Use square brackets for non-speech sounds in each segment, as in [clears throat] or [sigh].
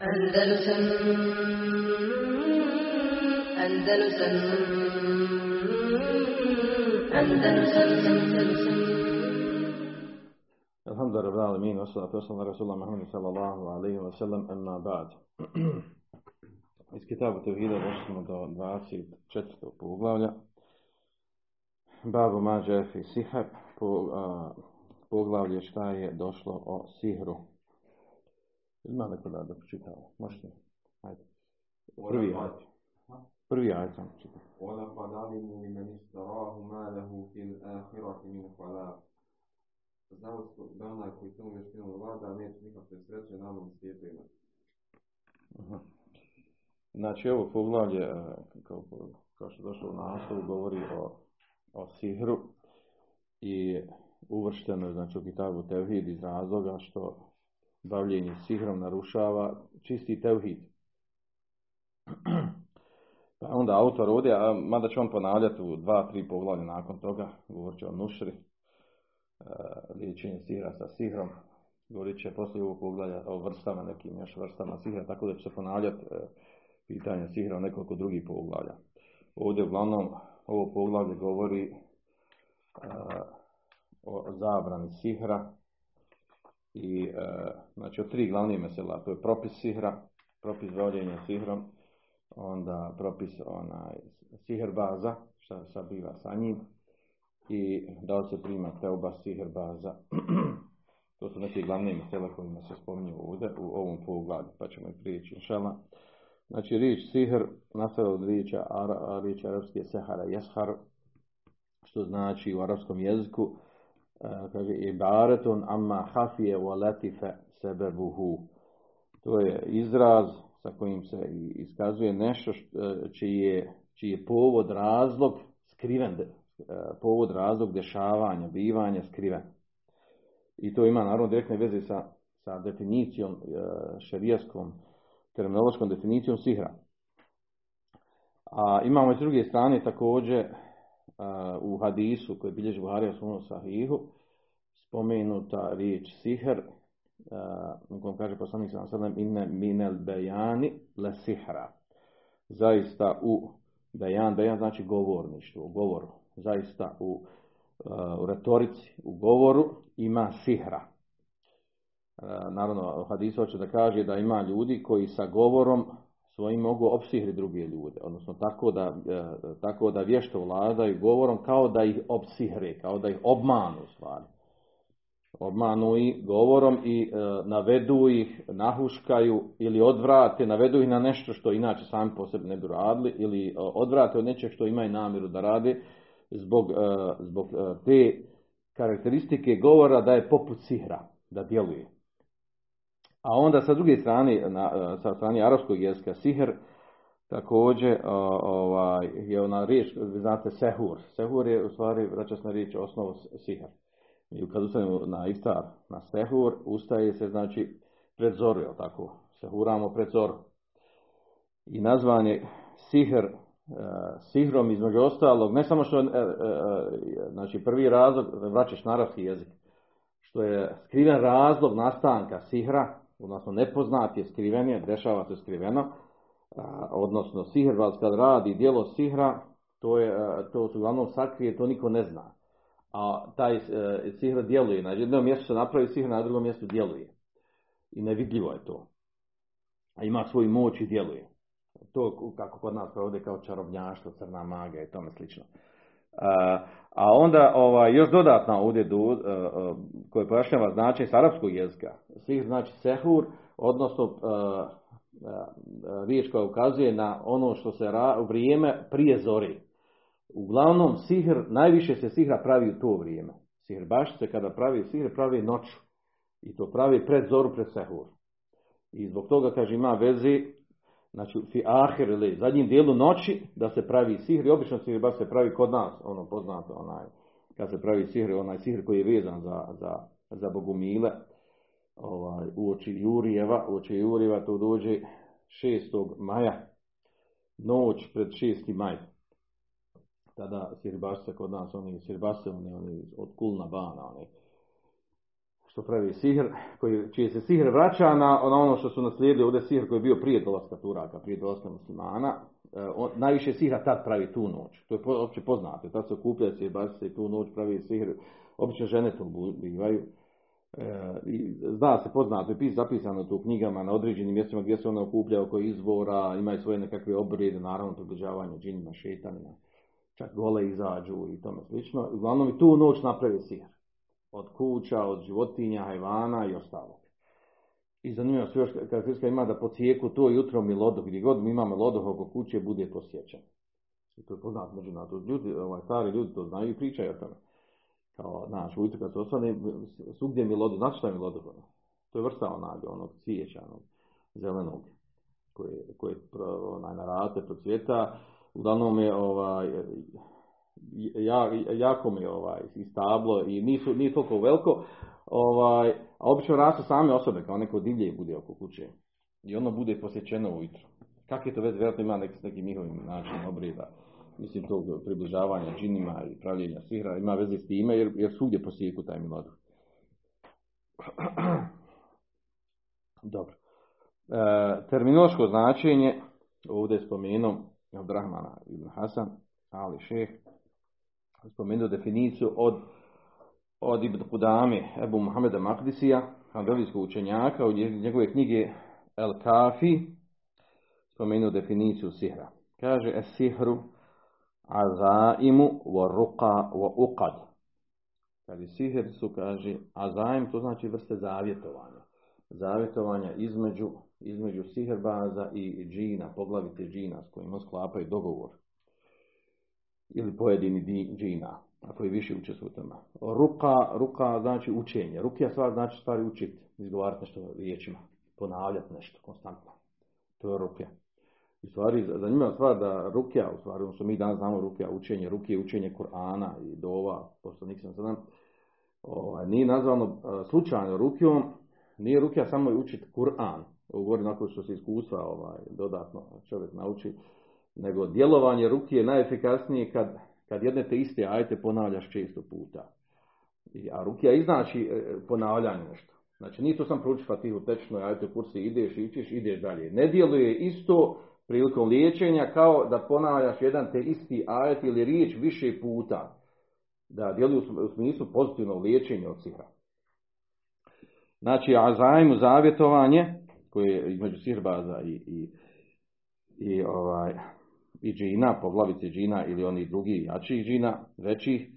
Andalusam Andalusam Andalusam Andalusam Alhamdulillah rabbil alamin wa salatu wa salam rasulullah sallallahu alaihi wa sallam amma ba'd. [clears throat] Iz kitabu Tevhida došli smo do 24. poglavlja. Babu a, poglavlje šta je došlo o sihru. Ima neko da pročitava? Možete? Ajde. Prvi pa- ajat. Prvi ajat sam pročitava. Ola pa dalimu i meni istarahu malehu fil ahirati min hvala. Znao su da onaj koji tomu veštinu vlada neće nikakve sreće na ovom svijetu imati. Aha. Znači evo poglavlje, e, kao, kao što došlo u naslovu, govori o, o sihru i uvršteno je znači, u Kitabu Tevhid iz razloga što bavljenje sihrom narušava čisti Tevhid. [clears throat] Pa onda autor ovdje, mada će on ponavljati u dva, tri poglavlja nakon toga, govorit će o nušri, e, liječenje sihra sa sihrom, govorit će poslije ovog poglavlja o vrstama, nekim još vrstama sihra, tako da će se ponavljati e, pitanje sihra u nekoliko drugih poglavlja. Ovdje uglavnom ovo poglavlje govori a, o zabrani sihra i a, znači o tri glavne mesela, to je propis sihra, propis voljenja sihrom, onda propis onaj sihr baza, šta, šta biva sa njim i da se prima teoba sihr baza. [clears throat] to su neke glavne mesela kojima se spominju ovdje u ovom poglavlju, pa ćemo i prijeći inšallah. Znači riječ sihr nastala od riječi, riječi arapske sehara jeshar, što znači u arapskom jeziku, kaže ibaretun amma hafije wa latife sebebuhu. To je izraz sa kojim se iskazuje nešto što, čiji, je, čiji je povod, razlog skriven, povod, razlog dešavanja, bivanja skriven. I to ima naravno direktne veze sa, sa definicijom šerijaskom, terminološkom definicijom sihra. A imamo s druge strane također u hadisu koji bilježi Buharija sunu sahihu spomenuta riječ sihr u kojem kaže poslanik ve sellem inne minel bejani la sihra. Zaista u bejan, bejan znači govorništvo, u govoru. Zaista u, u retorici, u govoru ima sihra. Naravno, hadis hoće da kaže da ima ljudi koji sa govorom svojim mogu opsihri druge ljude, odnosno tako da, tako da vješto vladaju govorom kao da ih opsihre, kao da ih obmanu stvari obmanu ih govorom i e, navedu ih, nahuškaju ili odvrate, navedu ih na nešto što inače sami po sebi ne bi radili ili e, odvrate od nečeg što imaju namjeru da rade zbog, e, zbog e, te karakteristike govora da je poput sihra, da djeluje. A onda sa druge strane, na, e, sa strane arapskog jezika sihr, također ovaj, je ona riječ, vi znate, sehur. Sehur je u stvari vraćasna riječ osnovu sihr. I kad ustanemo na iftar, na sehur, ustaje se, znači, pred zoru, jel tako? Sehuramo pred zoru. I nazvan je sihr, uh, sihrom između ostalog, ne samo što, uh, znači, prvi razlog, vraćaš na arabski jezik, što je skriven razlog nastanka sihra, odnosno nepoznat je skriven je, dešava se skriveno, odnosno sihr, kad radi dijelo sihra, to, je, to su uglavnom sakrije, to niko ne zna a taj e, sihr djeluje. Na jednom mjestu se napravi sihr, na drugom mjestu djeluje. I nevidljivo je to. A ima svoju moć i djeluje. To kako kod nas ovdje kao čarobnjaštvo, crna maga i tome slično. A, onda ovaj, još dodatno ovdje do, uh, uh, koje pojašnjava značaj s arapskog jezika. Sihr znači sehur, odnosno uh, riječ koja ukazuje na ono što se ra, vrijeme prije zori. Uglavnom, sihr, najviše se sihra pravi u to vrijeme. Sihr se kada pravi sihr, pravi noću. I to pravi pred zoru, pred sehur. I zbog toga, kaže, ima vezi, znači, fi ahir ili zadnjim dijelu noći, da se pravi sihr. I obično sihr baš se pravi kod nas, ono poznato, onaj, kad se pravi sihr, onaj sihr koji je vezan za, za, za bogumile, ovaj, u oči Jurijeva, u oči Jurijeva to dođe 6. maja, noć pred 6. maj tada sirbasice kod nas, oni sirbasice, oni, oni od kulna bana, oni što pravi sihr, koji, čiji se sihr vraća na, ono što su naslijedili ovdje sihr koji je bio prije dolaska Turaka, prije dolaska muslimana. E, on, najviše sihra tad pravi tu noć. To je po, opće poznato. Tad se okuplja se i baci se i tu noć pravi sihr. Obično žene to bivaju. E, i zna se poznato je zapisano tu u knjigama na određenim mjestima gdje se one okuplja oko izbora, imaju svoje nekakve obrede, naravno približavanje džinima, šetanima, čak gole izađu i tome slično. Uglavnom i tu noć napravi sihr od kuća, od životinja, hajvana i ostalog. I zanimljivo se još karakteristika ima da po cijeku to jutro milodoh, gdje god mi imamo milodoh oko kuće, bude posjećan. I to je poznat među nas. Ljudi, ovaj, stari ljudi to znaju i pričaju o tome. Kao, znaš, ujutro kad se osvane, svugdje milodoh. Znaš šta je milodoh? To je vrsta onog, onog cijeća, onog zelenog, koje, koje onaj, na rate procvjeta. Uglavnom je ovaj, ja, jako mi ovaj, stablo i nisu, nije toliko veliko, ovaj, a obično rastu same osobe, kao neko divlje bude oko kuće. I ono bude posjećeno ujutro. Kak je to već, vjerojatno ima neki, s nekim njihovim načinom obreda, mislim tog približavanja džinima i pravljenja sihra, ima veze s time jer, jer svugdje posjeku taj miladu. [clears throat] Dobro. E, terminološko značenje, ovdje je spomenuo Abdrahmana ibn Hasan, Ali Šeh, spomenuo definiciju od, od Ibn Kudami, Ebu Muhameda Makdisija, hanbelijskog učenjaka, u njegove knjige El Kafi, spomenuo definiciju sihra. Kaže, es sihru azaimu wa ruqa wa uqad. Kaže, sihr su, kaže, azaim, to znači vrste zavjetovanja. Zavjetovanja između, između sihrbaza i džina, poglavite džina s kojima sklapaju dogovor ili pojedini džina, ako je više učestvuju u tome. Ruka, ruka znači učenje. Rukija stvar znači stvari učiti, izgovarati nešto riječima, ponavljati nešto konstantno. To je rukija. U stvari, zanimljiva stvar da rukija, u stvari, ono što mi danas znamo rukija, učenje, rukije, učenje Kur'ana i dova, poslanik sam sada, ovaj, nije nazvano slučajno rukijom, nije rukija samo učiti Kur'an, govorim nakon što se iskustva ovaj, dodatno čovjek nauči, nego djelovanje ruke je najefikasnije kad, kad jedne te iste ajte ponavljaš često puta. I, a rukija iznači e, ponavljanje nešto. Znači nije to sam prouči fatihu tečno, ajte kursi ideš, ićeš, ideš dalje. Ne djeluje isto prilikom liječenja kao da ponavljaš jedan te isti ajet ili riječ više puta. Da djeluje u smislu pozitivnog liječenja od sihra. Znači, a zajmu zavjetovanje, koje je između sirbaza i, i, i ovaj, i džina, poglavice džina ili oni drugi jačih džina, većih, e,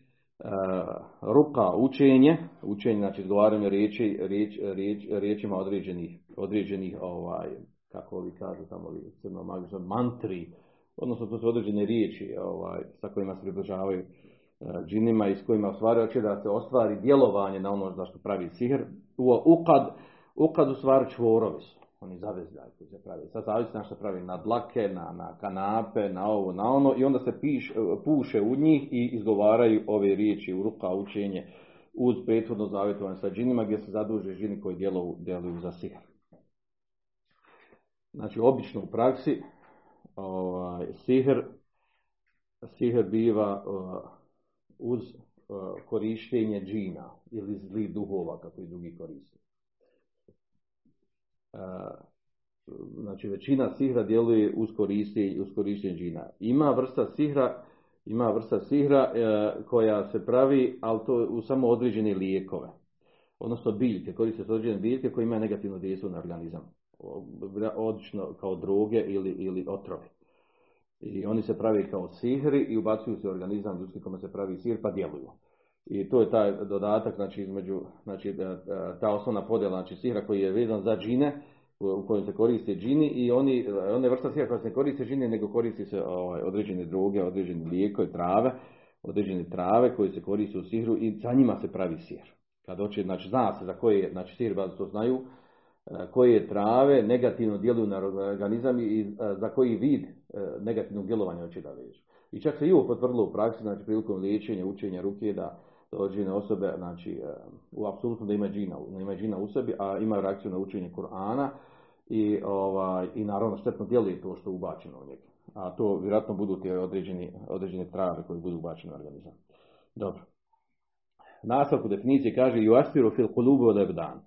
ruka učenje, učenje, znači izgovaranje riječi, riječ, riječ, riječima određenih, određenih ovaj, kako li kažu tamo crno magično, mantri, odnosno to su određene riječi ovaj, sa kojima se približavaju e, džinima i s kojima ostvaraju da se ostvari djelovanje na ono za što pravi sihr. U, ukad, ukad u stvari čvorovi su oni zavezljaj koji se pravi. Sad zavisi na što pravi, na dlake, na, na kanape, na ovo, na ono i onda se piš, puše u njih i izgovaraju ove riječi u ruka učenje uz prethodno zavjetovanje sa džinima gdje se zaduže žini koji djeluju, djeluju za sihr. Znači, obično u praksi ovaj, sihr, sihr biva uh, uz uh, korištenje džina ili zlih duhova, kako i drugi koriste znači većina sihra djeluje uz korištenje, uz korištenje džina. Ima vrsta sihra, ima vrsta sihra e, koja se pravi, ali to u samo određene lijekove. Odnosno biljke, koriste se određene biljke koje imaju negativno dejstvo na organizam. Odlično kao droge ili, ili otrovi. I oni se pravi kao sihri i ubacuju se u organizam ljudski kome se pravi sihr pa djeluju. I to je taj dodatak, znači između, znači e, e, ta osnovna podjela, znači sihra koji je vezan za džine, u kojem se koriste džini i oni, one vrsta sihra koja se ne koriste džine, nego koriste se ovaj, određene droge, određene lijekove, trave, određene trave koje se koriste u sihru i za njima se pravi sihr. Kad hoće, znači zna se za koje, znači sihr to znaju, e, koje trave negativno djeluju na organizam i za koji vid negativnog djelovanja hoće da vežu. I čak se i ovo potvrdilo u praksi, znači prilikom liječenja, učenja ruke, da određene osobe, znači e, u apsolutno da ima džina, ima džina u sebi, a ima reakciju na učenje Kur'ana i, ovaj, i naravno štetno djeluje to što je ubačeno u njega. A to vjerojatno budu te određeni, određene trave koje budu ubačene u organizam. Dobro. nastavku definicije kaže Juasiru fil kulubu od ebdan.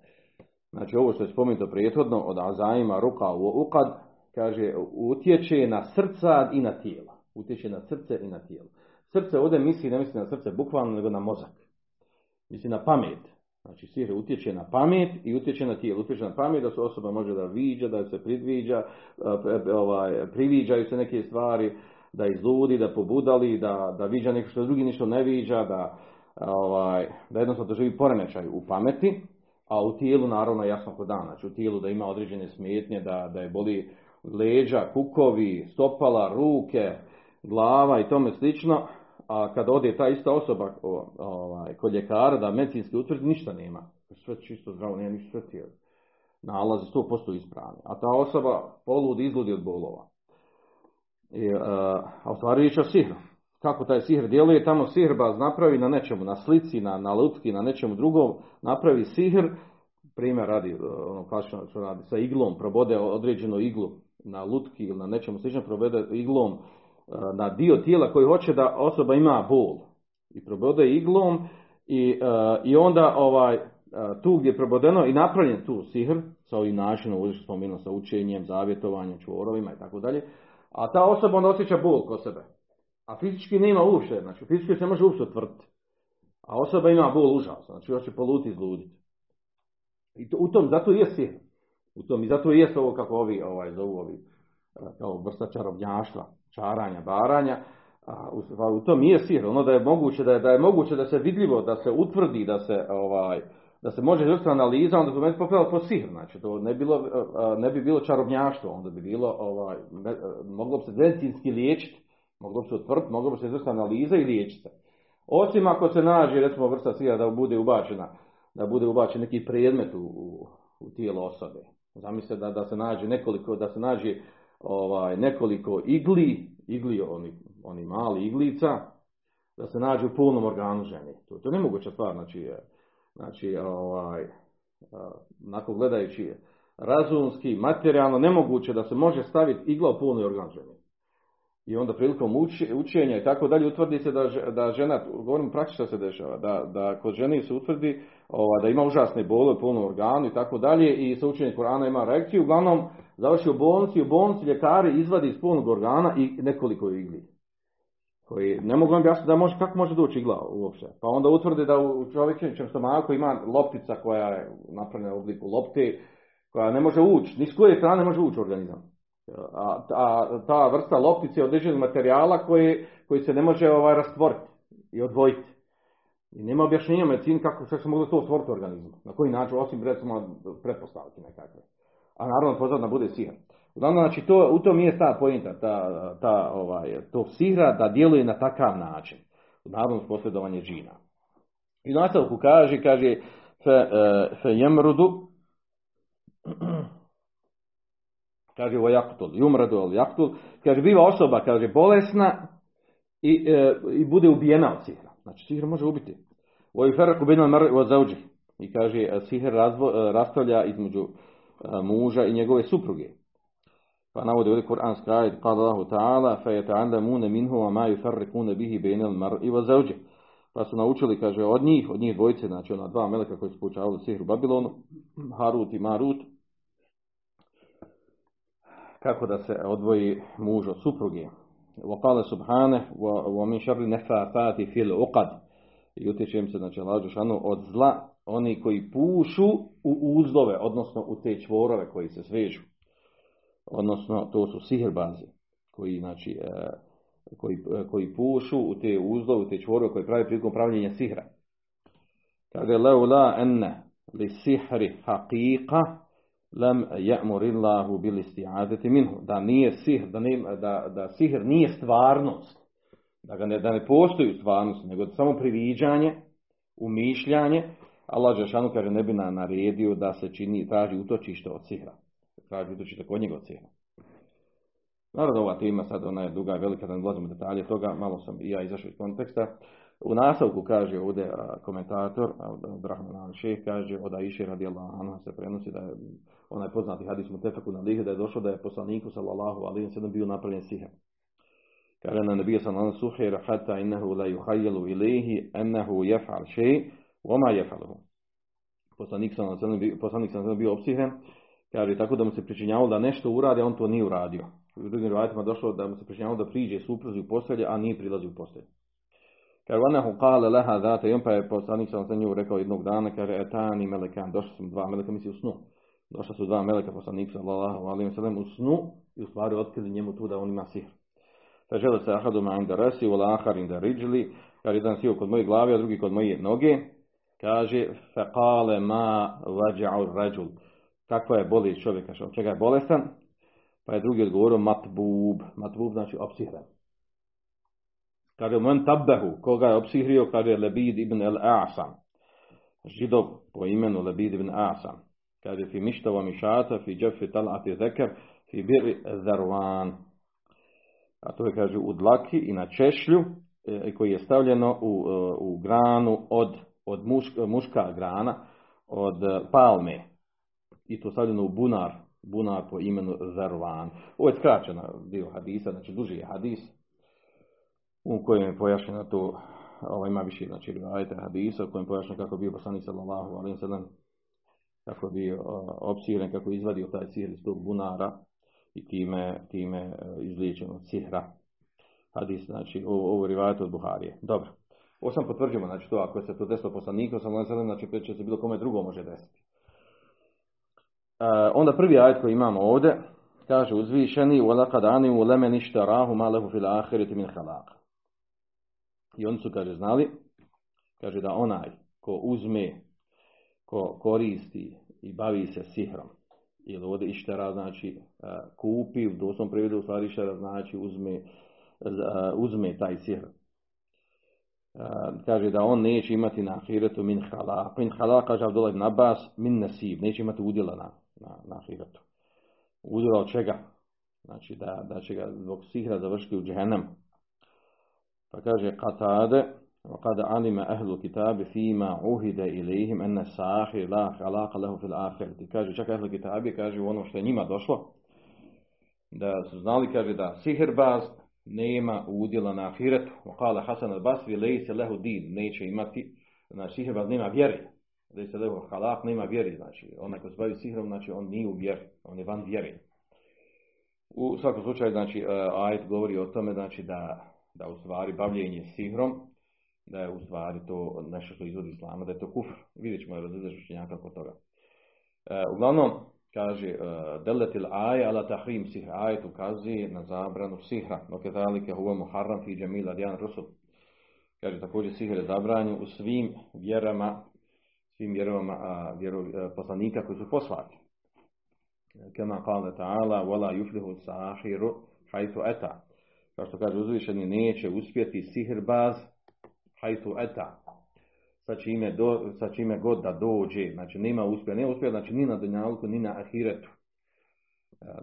Znači ovo što je spomenuto prethodno od azajima ruka u ukad, kaže utječe na srca i na tijelo. Utječe na srce i na tijelo. Srce ovdje misli, ne misli na srce bukvalno, nego na mozak. Misli na pamet. Znači sihr utječe na pamet i utječe na tijelo. Utječe na pamet da se osoba može da viđa, da se predviđa, ovaj, priviđaju se neke stvari, da izludi, da pobudali, da, da viđa nešto što drugi ništa ne viđa, da, ovaj, da jednostavno doživi poremećaj u pameti, a u tijelu naravno jasno kod dana. Znači u tijelu da ima određene smetnje, da, da je boli leđa, kukovi, stopala, ruke, glava i tome slično, a kad ode ta ista osoba ovaj, kod ljekara da medicinski utvrdi ništa nema. Sve čisto zdravo, nema ništa sve. Nalazi 100% ispravni. A ta osoba poludi, izludi od bolova. I, a u stvari riječ o sihru. Kako taj sihr djeluje, tamo sihrbaz napravi na nečemu, na slici, na, na lutki, na nečemu drugom, napravi sihr, primjer radi, ono što radi, sa iglom, probode određenu iglu na lutki ili na nečemu slično, probode iglom na dio tijela koji hoće da osoba ima bol. I probode iglom i, i onda ovaj, tu gdje je probodeno i napravljen tu sihr, sa ovim načinom, ovdje što sa učenjem, zavjetovanjem, čvorovima i tako dalje, a ta osoba onda osjeća bol kod sebe. A fizički nema uopće, znači fizički se može uopće otvrti. A osoba ima bol užas, znači hoće poluti izluditi. I to, u tom, zato je sihr. U tom, I zato je ovo kako ovi ovaj, zovu ovi, kao vrsta čarobnjaštva, čaranja, baranja, a u, u tom je sihr, ono da je moguće da je, da je moguće da se vidljivo, da se utvrdi, da se ovaj, da se može vrsta analiza, onda bi meni popravilo po sihr, znači to ne, bilo, ne bi bilo čarobnjaštvo, onda bi bilo, ovaj, moglo bi se medicinski liječiti, moglo bi se utvrditi, moglo bi se vrsta analiza i liječiti. Osim ako se nađe, recimo, vrsta sihra da bude ubačena, da bude ubačen neki predmet u, u, u tijelo osobe. Zamislite da, da se nađe nekoliko, da se nađe ovaj, nekoliko igli, igli, oni, oni mali iglica, da se nađe u polnom organu žene. To, to je nemoguća stvar, znači, znači ovaj, nakon gledajući razumski, materijalno, nemoguće da se može staviti igla u polni organ žene. I onda prilikom učenja i tako dalje utvrdi se da, da žena, govorim praktično se dešava, da, da kod žene se utvrdi ova, da ima užasne bole u polnom organu i tako dalje i sa učenjem Korana ima reakciju. Uglavnom, završi u bolnici, u bolnici ljekari izvadi iz polnog organa i nekoliko igli. Koji ne mogu vam objasniti da može, kako može doći igla uopće. Pa onda utvrdi da u čovječećem stomaku ima loptica koja je napravljena u obliku lopte, koja ne može ući, ni s koje strane ne može ući u organizam. A, a ta vrsta loptice je određenog materijala koji, koji se ne može ovaj, rastvoriti i odvojiti. I nema objašnjenja medicini kako što se moglo to stvoriti organizmu. Na koji način, osim recimo pretpostaviti nekakve. A naravno pozadna bude sihr. Uglavnom, znači, to, u tom je ta pojenta, ta, ta, ovaj, to sihra da djeluje na takav način. Naravno, posjedovanje džina. I nastavku kaže, kaže, fe, e, fe jemrudu, [clears throat] kaže o jaktul, jumradu al jaktul, kaže biva osoba, kaže bolesna i, e, i bude ubijena od sihra. Znači sihr može ubiti. Binal mar od zauđi. I kaže e, sihr razvo, e, rastavlja između muža i njegove supruge. Pa navodi ovdje Kur'anski ajet, yata'allamuna minhu wa ma yufarriquna bihi bainal mar'i wa zawji. Pa su naučili, kaže, od njih, od njih dvojice, znači ona dva meleka koji su poučavali sihru Babilonu, Harut i Marut, kako da se odvoji muž od supruge. Subhane, wa min šarri nefafati fil uqad. I utječem se, znači, šanu, od zla, oni koji pušu u uzlove, odnosno u te čvorove koji se svežu. Odnosno, to su sihrbazi, koji, znači, e, koji, e, koji pušu u te uzlove, u te čvorove koji pravi prilikom pravljenja sihra. Kaže, leula enne li sihri haqiqa, lem ja'murillahu bil isti'adati minhu. Da nije sihr, da, ne, da, da sihr nije stvarnost. Da, ga ne, da ne postoji stvarnost, nego samo priviđanje, umišljanje. Allah Žešanu kaže ne bi na naredio da se čini, traži utočište od sihra. Traži utočište kod njega od sihra. Naravno ova tema sad ona je duga velika, da ne ulazimo detalje toga, malo sam i ja izašao iz konteksta. U nastavku kaže ovdje komentator, Brahman al kaže od Aisha radijallahu anha se prenosi da je onaj poznati hadis mu tefeku na lihe da je došlo da je poslaniku sallallahu alaihi sallam bio napravljen sihr. Kaže na nebija sallallahu suhir hatta innehu la yuhayyalu ilayhi annahu yaf'al shay Oma je faluhu. Poslanik sam sam bio, sam opsihren, kaže tako da mu se pričinjavalo da nešto uradi, a on to nije uradio. U drugim rivajetima došlo da mu se pričinjavalo da priđe supruzi u postelje, a nije prilazi u postelje. Kaže, vanahu kale leha zate, i on pa je poslanik sam za nju rekao jednog dana, kaže, etani melekan, došli su dva meleka, misli u snu. Došla su dva meleka, poslanik sallallahu alaihi wa sallam, u snu i u stvari otkrili njemu tu da on ima sihr. Pa žele se ahadu ma inda resi, u ahar inda riđli, kaže, jedan sio kod moje glave, a drugi kod moje noge, kaže, feqale ma vađa'u rađul. Kakva je bolest čovjeka, od čega je bolestan? Pa je drugi odgovorio matbub. Matbub znači opsihran. Kaže, men tabbehu, koga je opsihrio, kaže Lebid ibn el Asam. Židov po imenu Lebid ibn Asam. Kaže, fi mištava mišata, fi džefi talati zeker, fi biri zarvan. A to je, kaže, u dlaki i na češlju, e, koji je stavljeno u, e, u granu od, od muška, muška grana, od e, palme. I to stavljeno u bunar, bunar po imenu Zarvan. Ovo je skraćena dio hadisa, znači duži je hadis, u kojem je pojašnjeno to, ovo ima više, znači rivajte hadisa, u kojem je pojašnjeno kako je bio poslanik sallallahu alaihi sallam, kako je bio opsiren, kako je izvadio taj sihr iz tog bunara i time, time izliječen od sihra. Hadis, znači, ovo, ovo rivajte od Buharije. Dobro. Ovo sam potvrđujemo, znači to, ako se to desilo poslaniku, sam znači će se bilo kome drugo može desiti. Uh, onda prvi ajet koji imamo ovdje, kaže uzvišeni وَلَقَدْ عَنِمُ لَمَنِ اشْتَرَاهُ مَا لَهُ فِي الْآخِرَةِ مِنْ خَلَاقٍ I oni su, kaže, znali, kaže da onaj ko uzme, ko koristi i bavi se sihrom, ili ovdje ištara znači uh, kupi, u doslovnom prevodu u stvari ištara znači uzme, uzme taj sihr. kaže da on neće imati na ahiretu min halak. Min halak, kaže Abdullah ibn Abbas, min nasib, neće imati udjela na, na, na ahiretu. Udjela od čega? Znači da, da će ga zbog sihra završiti u džehennem. Pa kaže Qatade, وقد علم أهل الكتاب فيما عهد إليهم أن الساحر لا خلاق له في الآخرة. Kaže čak أهل الكتاب kaže ono što je njima došlo da su znali kaže da sihirbaz nema udjela na ahiretu. Kale Hasan al-Basri lejse lehu din, neće imati, znači sihirbaz nema vjeri. Lejse lehu halak nema vjeri, znači onaj ko se bavi sihrom, znači on nije u vjeri, on je van vjeri. U svakom slučaju, znači, ajet govori o tome, znači, da, da u stvari bavljenje sihrom, da je u stvari to nešto što izvodi islama, da je to kufr. Vidjet ćemo razredaš učenjaka toga. E, uglavnom, kaže, uh, deletil aja ala tahrim sihr, ajet ukazuje na zabranu sihra, no kezalike huwa muharram fi džemila dijan rusul. Kaže, također sihr je zabranjen u svim vjerama, svim vjerovama a, vjero, a, poslanika koji su poslati. Kema kale ta'ala, wala yuflihu sahiru hajtu eta. Kao što kaže uzvišeni, neće uspjeti sihrbaz hajtu eta. Sa čime, do, sa čime god da dođe. Znači, nema uspjeha. Nema uspjeha, znači, ni na dunjaluku, ni na ahiretu.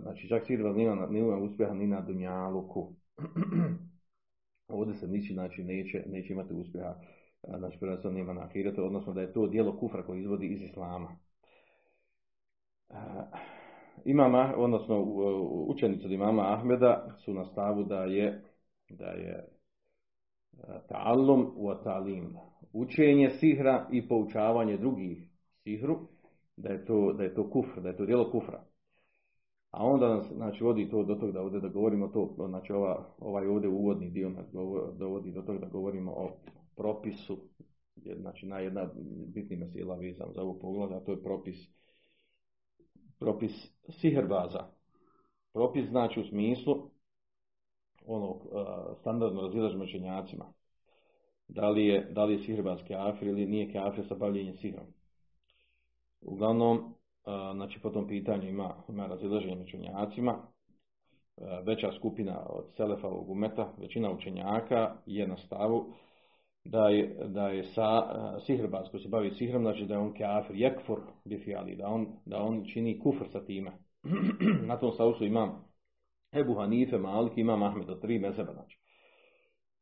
Znači, čak sihrbaz nema, nema uspjeha ni na dunjaluku. [clears throat] Ovdje se misli, znači, neće, neće imati uspjeha znači prvenstveno nema na ahiretu, odnosno da je to dijelo kufra koji izvodi iz islama. Imama, odnosno učenici od imama Ahmeda su na stavu da je da je ta'allum u ta'lim. Učenje sihra i poučavanje drugih sihru, da je to, da je to kufr, da je to dijelo kufra. A onda nas znači, vodi to do toga da ovdje da govorimo to, znači ova, ovaj ovdje uvodni dio nas dovodi do toga da govorimo o propisu, znači na jedna bitni mesela vezan za ovu pogled, a to je propis propis siherbaza. Propis znači u smislu onog standardno razilaženja učenjacima. Da li je, da li je siherbaz kafir ili nije kafir sa bavljenjem sihrom. Uglavnom, znači po tom pitanju ima, ima razilaženje učenjacima. Veća skupina od Selefa umeta, većina učenjaka je na stavu da je, da je sa, sihrbaz koji se bavi sihrom, znači da je on kafir, jekfur bifijali, da on, da on čini kufr sa time. [clears throat] Na tom stavu su imam Ebu Hanife, Maliki, imam Ahmed, od tri mezeba, znači.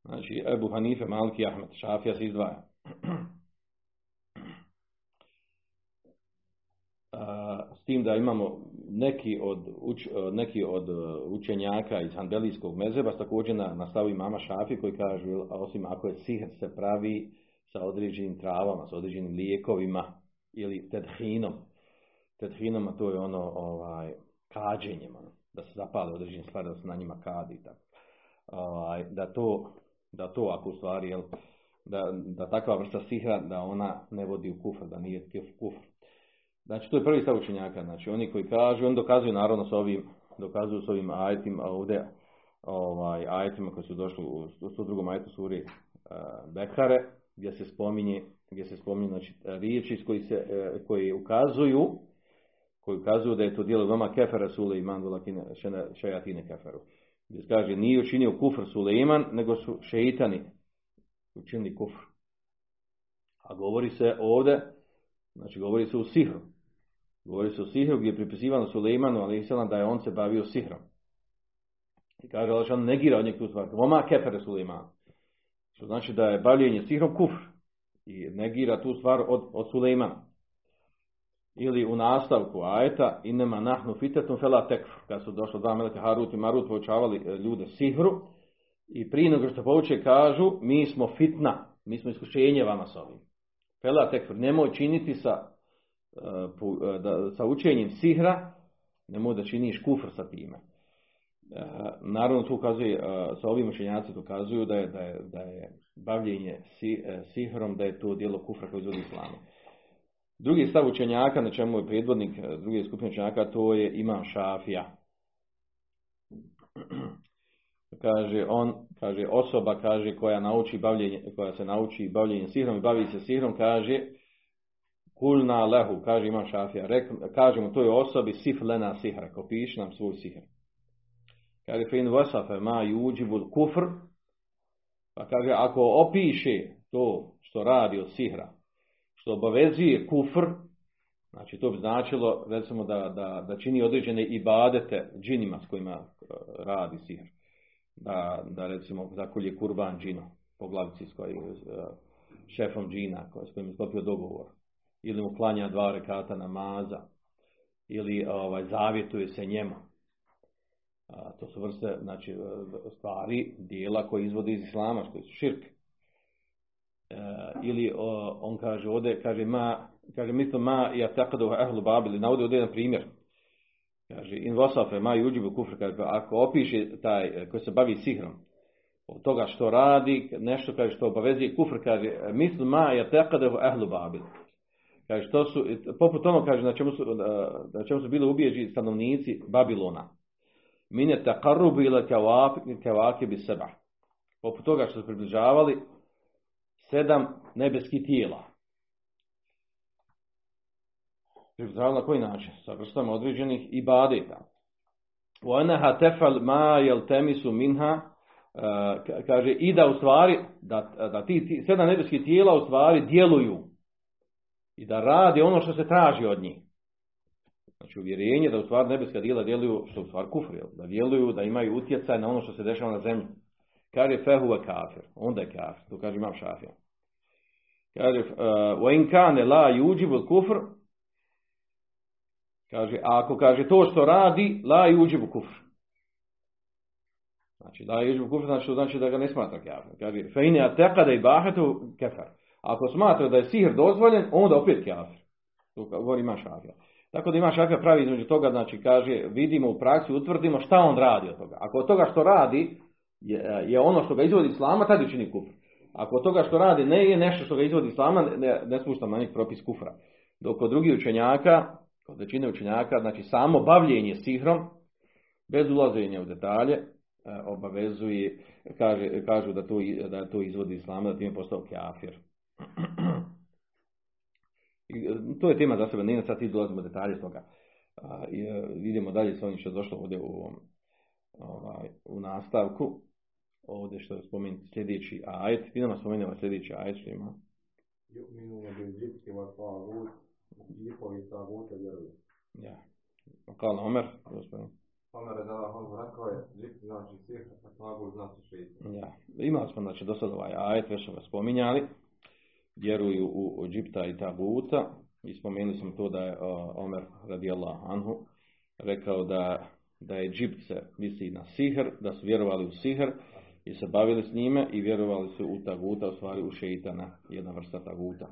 Znači, Ebu Hanife, Maliki i Ahmed, Šafija se izdvaja. [clears throat] S tim da imamo neki od, uč, neki od učenjaka iz Handelijskog mezeba, također na, na stavu imama Šafi koji kažu, osim ako je sihr se pravi sa određenim travama, sa određenim lijekovima ili tedhinom. Tedhinom, a to je ono ovaj, kađenjem, ono, da se zapale određene stvari, da se na njima kadi. Ovaj, da, to, da to ako u stvari, jel, da, da takva vrsta sihra, da ona ne vodi u kufr, da nije kufr. Znači, to je prvi stav učenjaka. Znači, oni koji kažu, oni dokazuju naravno s ovim, dokazuju s ovim ajetima ovdje, ovaj, ajetima koji su došli u 102. ajetu suri uh, Bekare, gdje se spominje, gdje se spominje znači, riječi koji, se, uh, koji ukazuju koji ukazuju da je to djelo doma kefera sule iman šajatine keferu. Gdje kaže nije učinio kufr Suleiman, nego su šeitani učinili kufr. A govori se ovdje, znači govori se u sihru. Govori se o sihru gdje je pripisivano Suleimanu, ali da je on se bavio sihrom. I kaže Allah on negira od tu stvar. Voma kefere Suleiman. Što znači da je bavljenje sihrom kufr. I negira tu stvar od, od Suleimana. Ili u nastavku ajeta inema nahnu fitetum fela tekfr. Kad su došli dva meleka Harut i Marut poučavali e, ljude sihru. I prije nego što pouče kažu mi smo fitna. Mi smo iskušenje vama s ovim. Fela tekfr. Nemoj činiti sa, e, e, sa učenjem sihra. Nemoj da činiš kufr sa time. Naravno tu ukazuje, sa ovim učenjaci dokazuju da je, da je, da je bavljenje sihrom, da je to djelo kufra koji izvodi islamu. Drugi stav učenjaka, na čemu je predvodnik e, druge skupine učenjaka, to je imam šafija. [clears throat] Kaže on, kaže osoba, kaže koja nauči bavljenje, koja se nauči bavljenje sihrom i bavi se sihrom, kaže kulna lehu, kaže imam šafija, Rek, kažemo toj osobi sif lena sihra, ko piši nam svoj sihr. Kaže fin vasafe ma yuđibul kufr, pa kaže ako opiše to što radi od sihra, što obavezuje kufr, znači to bi značilo recimo da, da, da čini određene ibadete džinima s kojima e, radi sihr. Da, da recimo zakolje kurban džino po glavici s kojim e, šefom džina s kojim je sklopio dogovor. Ili mu klanja dva rekata namaza. Ili ovaj, zavjetuje se njemu. To su vrste znači, e, stvari, dijela koje izvode iz islama, koji su širke. Eh, ili on kaže ovdje, kaže ma, kaže mislo ma ja takadu ahlu babili, navodi ovdje jedan primjer. Kaže in vasafe ma yuđibu kufr, kaže ako opiše taj eh, koji se bavi sihrom, od toga što radi, nešto kaže što obavezuje kufr, kaže mislo ma ja takadu ahlu babili. Kaže što su, poput ono kaže na čemu su, na čemu su bili ubijeđi stanovnici Babilona. Mine taqarrubu ila kawaki bi seba. Poput toga što su približavali sedam nebeskih tijela. Približavali na koji način? Sa vrstama određenih ibadeta. وَأَنَهَا تَفَلْ مَا يَلْتَمِسُ minha kaže i da u stvari da, da ti, ti sedam nebeskih tijela u stvari djeluju i da radi ono što se traži od njih. Znači uvjerenje da u stvari nebeska djela djeluju što u stvari kufri, da djeluju, da imaju utjecaj na ono što se dešava na zemlji. Kaže fehu kafir, onda je kafir, to kaže imam šafija. Kaže, وَإِنْ كَانَ لَا يُوجِبُ الْكُفْرِ Kaže, a ako kaže to što radi, la yuđibu kufr. Znači, la yuđibu kufr, znači, to znači da ga ne smatra kafir. Kaže, fejne a tekada i bahetu kefar. Ako smatra da je sihr dozvoljen, onda opet kafir. To govori ima šafija. Tako da ima šafija pravi između toga, znači, kaže, vidimo u praksi, utvrdimo šta on radi od toga. Ako od toga što radi je, je ono što ga izvodi islama, tad učini kufr. Ako toga što radi ne je nešto što ga izvodi islama, ne, ne spušta na propis kufra. Dok kod drugih učenjaka, kod većine učenjaka, znači samo bavljenje sihrom, bez ulaženja u detalje, e, obavezuje, kaže, kažu da to, da to izvodi islama, da tim je postao kafir. [clears throat] E, to je tema za sebe, nije sad ti dolazimo u detalje toga. I, e, vidimo dalje s onim što je došlo ovdje u, ovaj, u nastavku ovdje što je spomenuti sljedeći ajet. Ti nam spomenula sljedeći ajet što ima. Ja. Kala Omer, gospodin. Omer je dala on rekao je, džip znači sihr, a ta'ud znači šeitan. Ja. Imali smo znači do sada ovaj ajet, već smo ga spominjali. Vjeruju u, džipta i taguta. I spomenuli smo to da je Omer radijallahu anhu rekao da da je džipt se misli na sihr, da su vjerovali u sihr, i se bavili s njime i vjerovali su u taguta, u stvari u šeitana, jedna vrsta taguta.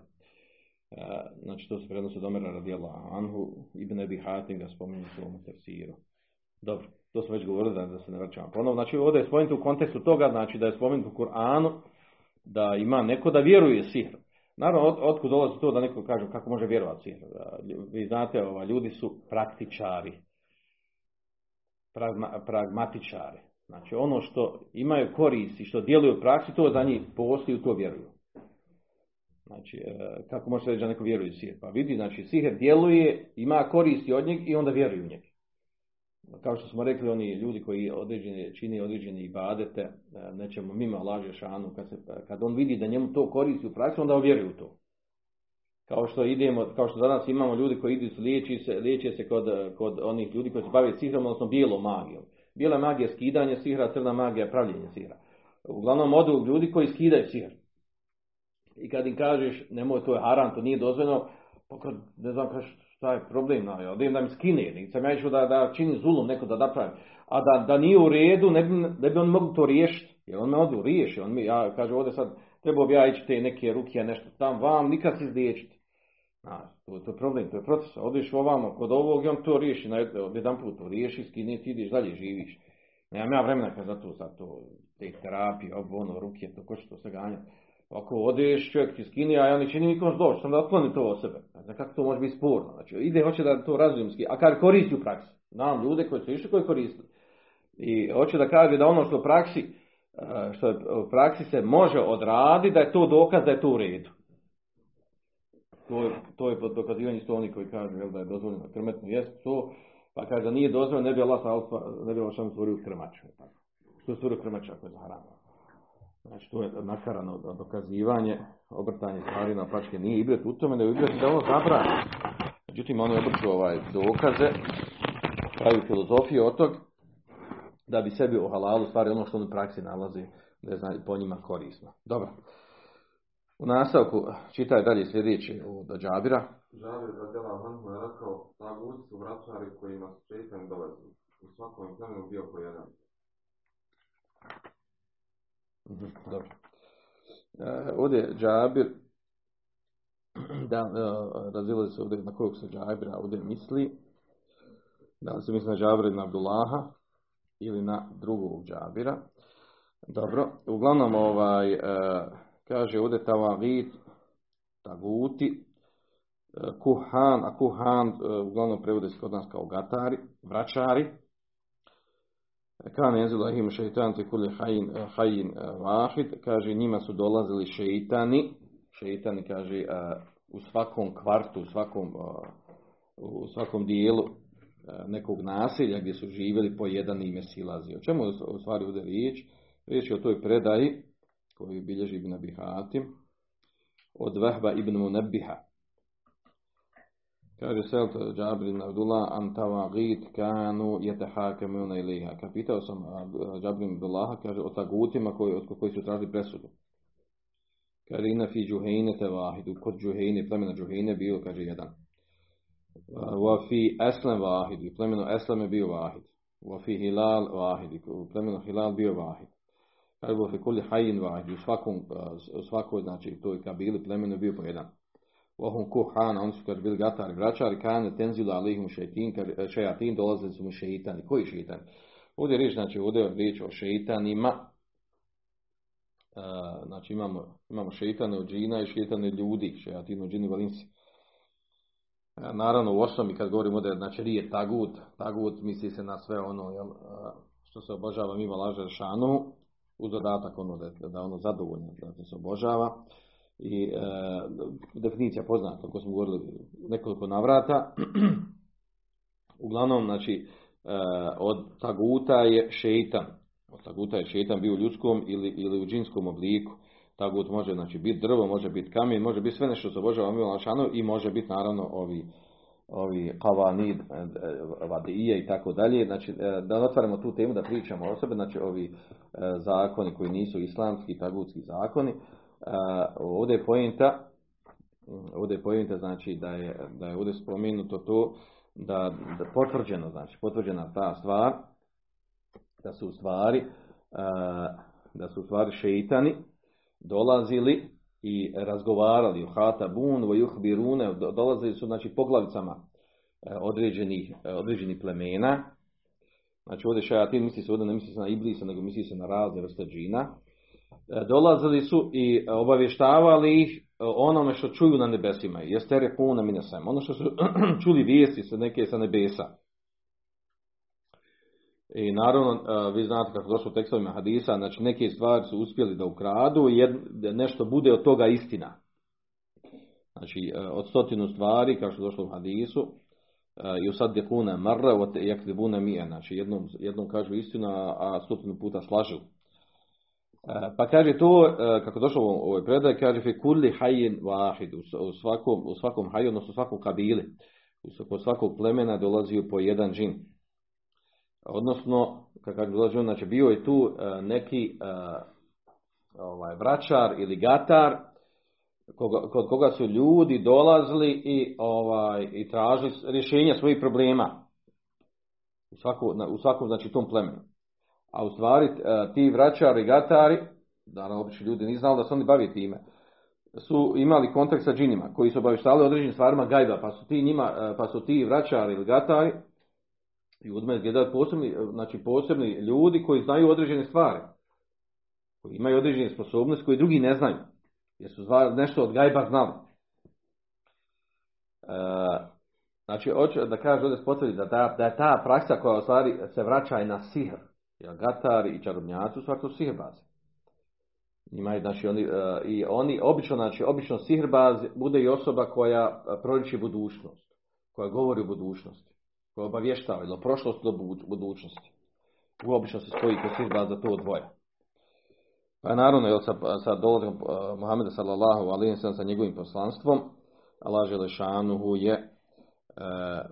E, znači to se prenosi od Omera radijallahu anhu, Ibn Abi Hatim ga spominje u svom tefsiru. Dobro, to smo već govorili da, se ne vraćamo ponovno. Znači ovdje je spomenuto u kontekstu toga, znači da je spomenuto u Kur'anu da ima neko da vjeruje sihr. Naravno, od, otkud dolazi to da neko kaže kako može vjerovati sihr. Vi znate, ova, ljudi su praktičari, pragma, pragmatičari. Znači ono što imaju korist i što djeluju u praksi, to za njih postoji, u to vjeruju. Znači, e, kako može reći da neko vjeruje u sihr? Pa vidi, znači, sihr djeluje, ima koristi od njeg i onda vjeruju u njeg. Kao što smo rekli, oni ljudi koji određene, čini određene ibadete, e, nećemo mimo laže šanu, kad, se, kad on vidi da njemu to koristi u praksi, onda vjeruje u to. Kao što idemo, kao što danas imamo ljudi koji idu liječi se, liječe se kod, kod onih ljudi koji se bave sihrom, odnosno bijelom magijom. Bijela magija je skidanje sihra, crna magija je pravljenje sihra. Uglavnom odu ljudi koji skidaju sihr. I kad im kažeš, nemoj, to je haram, to nije dozvoljeno, pa kad, ne znam, kažeš, šta je problem, no, ja, da mi skine, nisam ja da, da čini zulum neko da napravi. A da, da nije u redu, ne bi, ne bi on mogli to riješiti. Jer on me ovdje riješi, on mi, ja kaže ovdje sad, trebao bi ja ići te neke ruke, nešto tam, vam, nikad se izliječiti. A, to, to je problem, to je proces. Odiš ovamo kod ovog i on to riješi, na jedan put to riješi, skine, ti ideš dalje, živiš. Nemam ja vremena kad za to, za to, te terapije, ovo, ono, ruke, to, ko će to sve ganjati. Ako odeš, čovjek ti skini, a ja ne čini nikom zlo, što da otkloni to od sebe. Znači, kako to može biti sporno? Znači, ide, hoće da to razumski, a kad koristi u praksi. Znam ljude koji su išli koji koriste. I hoće da kaže da ono što u praksi, e, što u praksi se može odraditi, da je to dokaz da je to u redu. To je, to je dokazivanje isto oni koji kažu jel, da je dozvoljeno krmetno jest to, pa kaže da nije dozvoljeno, ne bi Allah, ne bi Allah stvorio krmač. Što je stvorio krmač ako je zahrano? Znači to je nakarano dokazivanje, obrtanje stvari na pačke. Nije ibret u tome, nego ibret da ono zabrani. Međutim, oni obrću ovaj dokaze, pravi filozofiju od tog, da bi sebi u halalu stvari ono što u praksi nalazi, da je po njima korisno. Dobro. U nastavku čitaj dalje sljedeći od Džabira. Džabir radijala Hanhu je rekao, taguti su vraćari kojima su šeitan dolazi. U svakom plemenu bio po jedan. Mhm, dobro. E, ovdje Džabir, da, e, razili se ovdje na kojeg se Džabira ovdje misli, da li se misli na Džabira ibn Abdullaha ili na drugog Džabira. Dobro, uglavnom ovaj, e, kaže ovdje Tavagit, Taguti, e, Kuhan, a Kuhan e, uglavnom prevode se kod nas kao gatari, vračari, Kan jezila ihim šeitan ti kuli hajin, hajin vahid, kaže njima su dolazili šeitani, šeitani kaže u svakom kvartu, u svakom, u svakom dijelu nekog naselja gdje su živjeli po jedan ime silazi. O čemu u stvari ovdje riječ? Riječ je o toj predaji koju bilježi Ibn Abihatim od Vehba Ibn Munebbiha. Kaže Selt Džabrin Abdullah an tawagit kanu yatahakamuna ilayha. Kad pitao sam Džabrin Abdullah, kaže o tagutima koji, od koji su tražili presudu. Kaže ina fi te vahidu. Kod džuhejne, plemena džuhejne bio, kaže jedan. Wa fi eslam vahidu. Plemeno eslam je bio vahid. Wa fi hilal vahid. Plemeno hilal bio vahid. Wa fi kulli hajin. U svakom, u svakoj, znači, to je kabili plemeno bio po jedan. Wahum kuhan, oni su kad bili gatari, vraćari, kane tenzilu alihum šeitin, šejatin, dolazili su mu šeitani. Koji šeitani? Ovdje je riječ, znači ovdje je riječ o šeitanima, uh, znači imamo, imamo šeitane od džina i šeitane ljudi, šejatin od džini valinci. Naravno u osnovi kad govorimo ovdje, znači rije tagut, tagut misli se na sve ono, jel, što se obožava mimo laže šanu, uz dodatak ono da, da ono zadovoljno da se obožava i e, definicija poznata, kako smo govorili nekoliko navrata. [clears throat] Uglavnom, znači, e, od taguta je šeitan. Od taguta je šeitan bio u ljudskom ili, ili u džinskom obliku. Tagut može znači, biti drvo, može biti kamen, može biti sve nešto što bože vam i može biti naravno ovi ovi kavanid, e, vadije i tako dalje. Znači, e, da otvaramo tu temu, da pričamo o sebe, znači ovi e, zakoni koji nisu islamski, tagutski zakoni, ovdje je pojenta, ovdje je pojenta znači da je, da je ovdje spomenuto to da, da potvrđeno, znači potvrđena ta stvar, da su stvari da su stvari šeitani dolazili i razgovarali u hata bun, juhbirune, dolazili su znači poglavicama e, određenih, e, određenih plemena. Znači ovdje šajatin misli se ovdje ne misli se na iblisa, nego misli se na razne vrste džina. E, dolazili su i obavještavali ih onome što čuju na nebesima. Jeste repuna minesem. Ono što su [clears throat] čuli vijesti sa neke sa nebesa. I naravno, vi znate kako došlo u tekstovima hadisa, znači neke stvari su uspjeli da ukradu i nešto bude od toga istina. Znači, od stotinu stvari, kao što došlo u hadisu, i u sad dekuna marra, od mije, znači jednom, jednom kažu istinu, a stotinu puta slažu. Pa kaže to, kako došlo u ovoj predaj, kaže fi kulli hajin vahid, u svakom, u svakom haju, odnosno u svakom kabili, u svakog plemena dolazio po jedan džin. Odnosno, kako dolazi on, znači bio je tu e, neki e, ovaj, vraćar ili gatar kod koga su ljudi dolazili i, ovaj, i tražili rješenja svojih problema u, svaku, u svakom znači tom plemenu. A u stvari e, ti vraćari gatari, naravno obični ljudi nisu znali da se oni bavi time, su imali kontakt sa džinima koji su obavještavali određenim stvarima gajba, pa su ti njima, pa su ti vraćari ili gatari ljudima izgledaju posebni, znači posebni ljudi koji znaju određene stvari. Koji imaju određene sposobnosti koji drugi ne znaju. Jer su nešto od gajba znali. E, znači, hoću da kaže ovdje potvrdi da, ta, da je ta praksa koja se vraća i na sihr. Jer gatari i čarobnjaci su svakako sihrbazi. Imaju, znači, oni, e, i oni, obično, znači, obično sihrbaz bude i osoba koja proliči budućnost. Koja govori o budućnosti koje obavještava ili o do budućnosti. U obično se spoji kod za to dvoje. Pa naravno, je sa, sa dolazom uh, Muhammeda sallallahu alaihi sallam sa njegovim poslanstvom, Allah Želešanuhu je uh,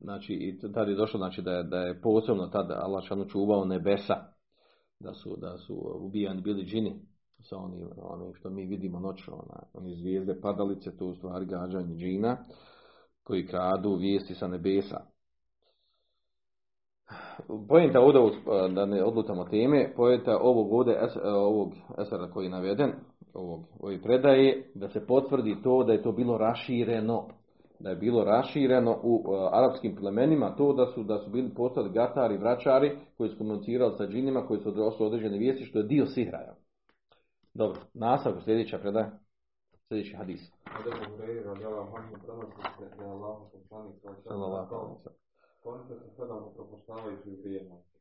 znači i tada je došlo znači da je, da je posebno tada Allah šanu čuvao nebesa da su, da su ubijani bili džini sa onim, onim što mi vidimo noćno, ona, oni zvijezde padalice, to u stvari gađanje džina koji kradu vijesti sa nebesa. Pojenta ovdje, da ne odlutamo teme, pojenta ovog ovdje, ovog esera koji je naveden, ovog, ove predaje, da se potvrdi to da je to bilo rašireno, da je bilo rašireno u arapskim plemenima to da su, da su bili postali gatari, vraćari koji su komunicirali sa džinima, koji su došli određene vijesti, što je dio sihraja. Dobro, nastavku sljedeća predaja, sljedeći hadis. Sallallahu Ponekad se sada propuštavajući vrijednosti.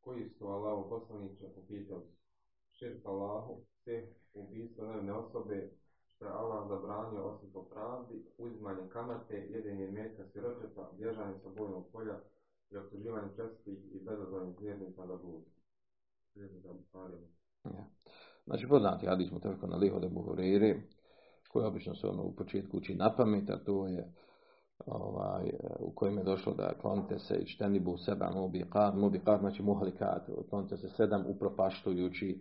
Koji su Allahu poslaniče upitali širk Allahu, sve ubijstvo nevne osobe, što je Allah zabranio osim po pravdi, uzimanje kamate, jedenje mjeka siročeta, bježanje sa bojnog polja i optuživanje čestih i bezazvanih vjernika da budu. Ja. Znači poznati hadis mu tako na liho da buhuriri, koji obično se ono u početku uči na pamet, a to je ovaj, u kojem je došlo da klonite se i čtenibu seba mubiqat, mubiqat znači muhlikat, klonite se sedam upropaštujući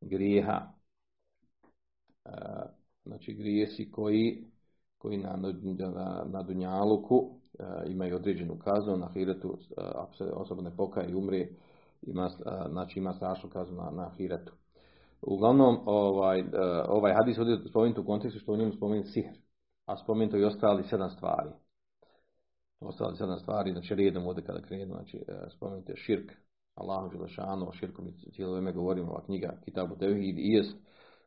grijeha. E, znači grijesi koji, koji na, na, na Dunjaluku e, imaju određenu kaznu, na Hiretu e, osoba ne pokaje i umre, ima, znači ima strašnu kaznu na, na Hiretu. Uglavnom, ovaj, ovaj hadis ovdje spomenuti u kontekstu što u njemu spomenuti sihr, a spomenuto i ostali sedam stvari ostali sedam stvari, znači redom ovdje kada krenu, znači e, spomenute širk, Allahu Želešanu, o širku mi cijelo vrijeme govorimo, ova knjiga Kitabu Tevhid i jest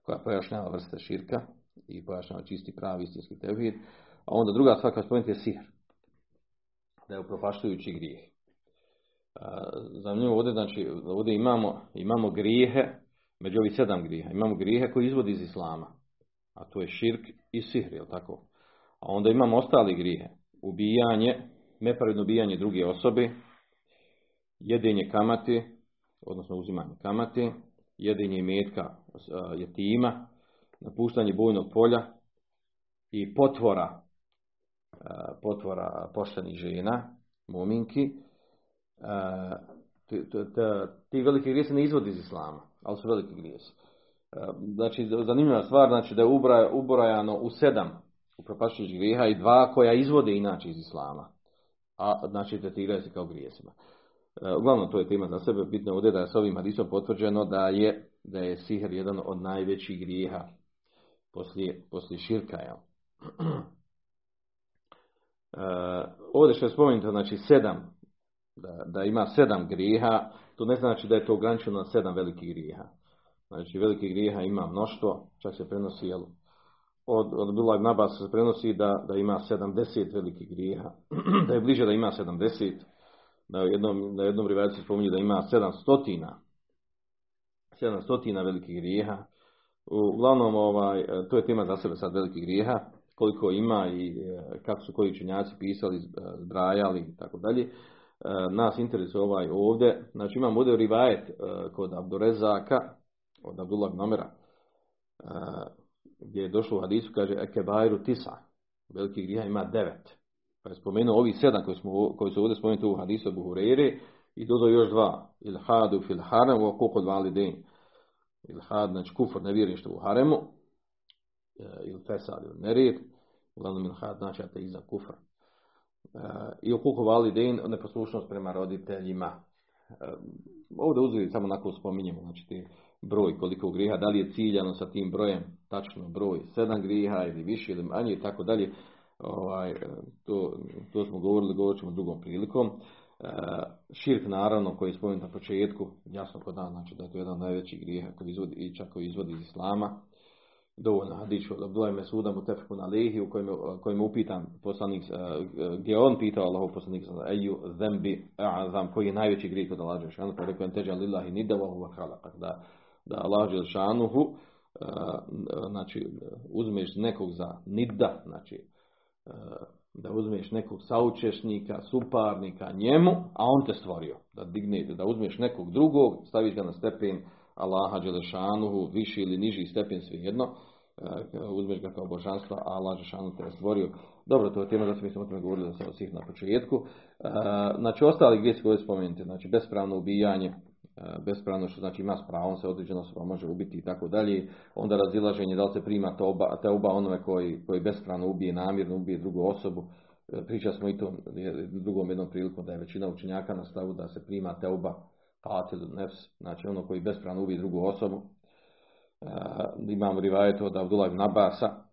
koja pojašnjava vrste širka i pojašnjava čisti pravi istinski tevhid, a onda druga stvar koja spomenuti je sihr, da je upropaštujući grijeh. E, zanimljivo ovdje, znači, ovdje imamo, imamo grijehe, među ovih sedam grijeha, imamo grijehe koji izvodi iz Islama, a to je širk i sihr, jel tako? A onda imamo ostali grijehe, ubijanje, nepravedno ubijanje druge osobe, jedenje kamate, odnosno uzimanje kamate, jedenje metka jetima, napuštanje bojnog polja i potvora, potvora poštenih žena, mominki, ti veliki grijesi ne izvodi iz islama, ali su veliki grijesi. Znači, zanimljiva stvar, znači da je ubrajano u sedam upropašćujućih grijeha i dva koja izvode inače iz islama. A znači tretiraju se kao grijesima. E, uglavnom, to je tema za sebe. Bitno je ovdje da je s ovim hadisom potvrđeno da je, da je sihr jedan od najvećih grijeha poslije, poslije širka. [clears throat] E, ovdje što je spomenuto, znači sedam, da, da ima sedam grijeha, to ne znači da je to ograničeno na sedam velikih grijeha. Znači, velikih grijeha ima mnoštvo, čak se prenosi, jel, od, od Abdullah ibn Abbas se prenosi da, da ima 70 velikih grijeha, [clears throat] da je bliže da ima 70, da u jednom, da jednom rivajacu spominje da ima 700 700 velikih grijeha. Uglavnom, ovaj, to je tema za sebe sad velikih grijeha, koliko ima i e, kako su koji učenjaci pisali, zbrajali i tako dalje. E, nas interesuje ovaj ovdje. Znači imamo ovdje rivajet e, kod Abdurezaka, od Abdullah Nomera, gdje je došlo u hadisu, kaže Ekebajru Tisa, veliki grijeha ima devet. Pa je spomenuo ovih sedam koji, smo, koji su ovdje spomenuti u hadisu Abu i dodao još dva. Il hadu fil harem u validin. Il had, znači kufr, što u haremu. E, il fesad, il nerijed. Uglavnom il had, znači iza kufr. E, I okuku validin, neposlušnost prema roditeljima. E, ovdje uzeli samo onako spominjemo, znači broj koliko griha, da li je ciljano sa tim brojem, tačno broj sedam griha ili više ili manje i tako dalje. Ovaj, to, to smo govorili, govorit ćemo drugom prilikom. E, širk naravno koji je spomenut na početku, jasno kod nas, znači da je to jedan od najvećih grijeha koji izvodi, i čak koji izvodi iz Islama. Dovoljno hadiću od Abdullah Mesuda mu tefku na lehi u kojem, kojem upitan poslanik, e, gdje on pitao Allahov poslanik eju zembi azam koji je najveći grijeh kod Allah Žešanu, pa rekao teđa lillahi nidavahu wa da, da Allah Žešanuhu e, znači uzmeš nekog za nidda, znači da uzmeš nekog saučešnika, suparnika njemu, a on te stvorio. Da digne, da uzmeš nekog drugog, staviš ga na stepen Allaha Đelešanuhu, viši ili niži stepen svejedno, e, uzmeš ga kao božanstva, a Allah Đelešanu te je stvorio. Dobro, to je tema, da smo o tome govorili da sam svih na početku. E, znači, ostali gdje se spomenuti, znači bespravno ubijanje, E, bespravno što znači ima s pravom se određena osoba može ubiti i tako dalje. Onda razilaženje da li se prima oba, te oba onome koji, koji bespravno ubije, namjerno ubije drugu osobu. E, pričali smo i to drugom jednom prilikom da je većina učenjaka na stavu da se prima te oba qatil nefs, znači ono koji bespravno ubije drugu osobu. E, imamo rivajet od Abdullah ibn Abasa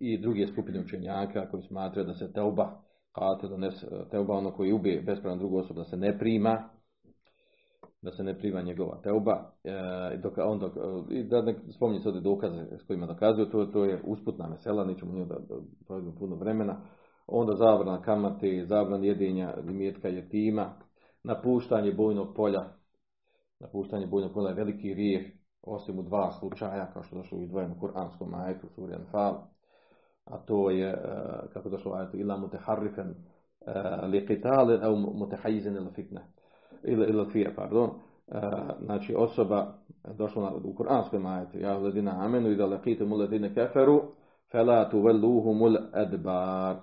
i druge skupine učenjaka koji smatraju da se te oba qatil nefs, te oba ono koji ubije bespravno drugu osobu da se ne prima da se ne prima njegova teuba. E, dok, on dok, I da ne spominje ovdje dokaze s kojima dokazuju, to, to je usputna mesela, nećemo nju da, da puno vremena. Onda zabrana kamate, zabrana jedinja limijetka jetima, napuštanje bojnog polja. Napuštanje bojnog polja je veliki rijeh, osim u dva slučaja, kao što došlo u izdvojenom kuranskom ajetu, suri Anfal. A to je, e, kako došlo u ajetu, ila muteharrifen e, li qitale au ili fitne ili, ili pardon, e, znači osoba došla na, u Kur'anskom majetu, ja ledina amenu i da lakitu mu ledine keferu, fela tu velluhumul edbar.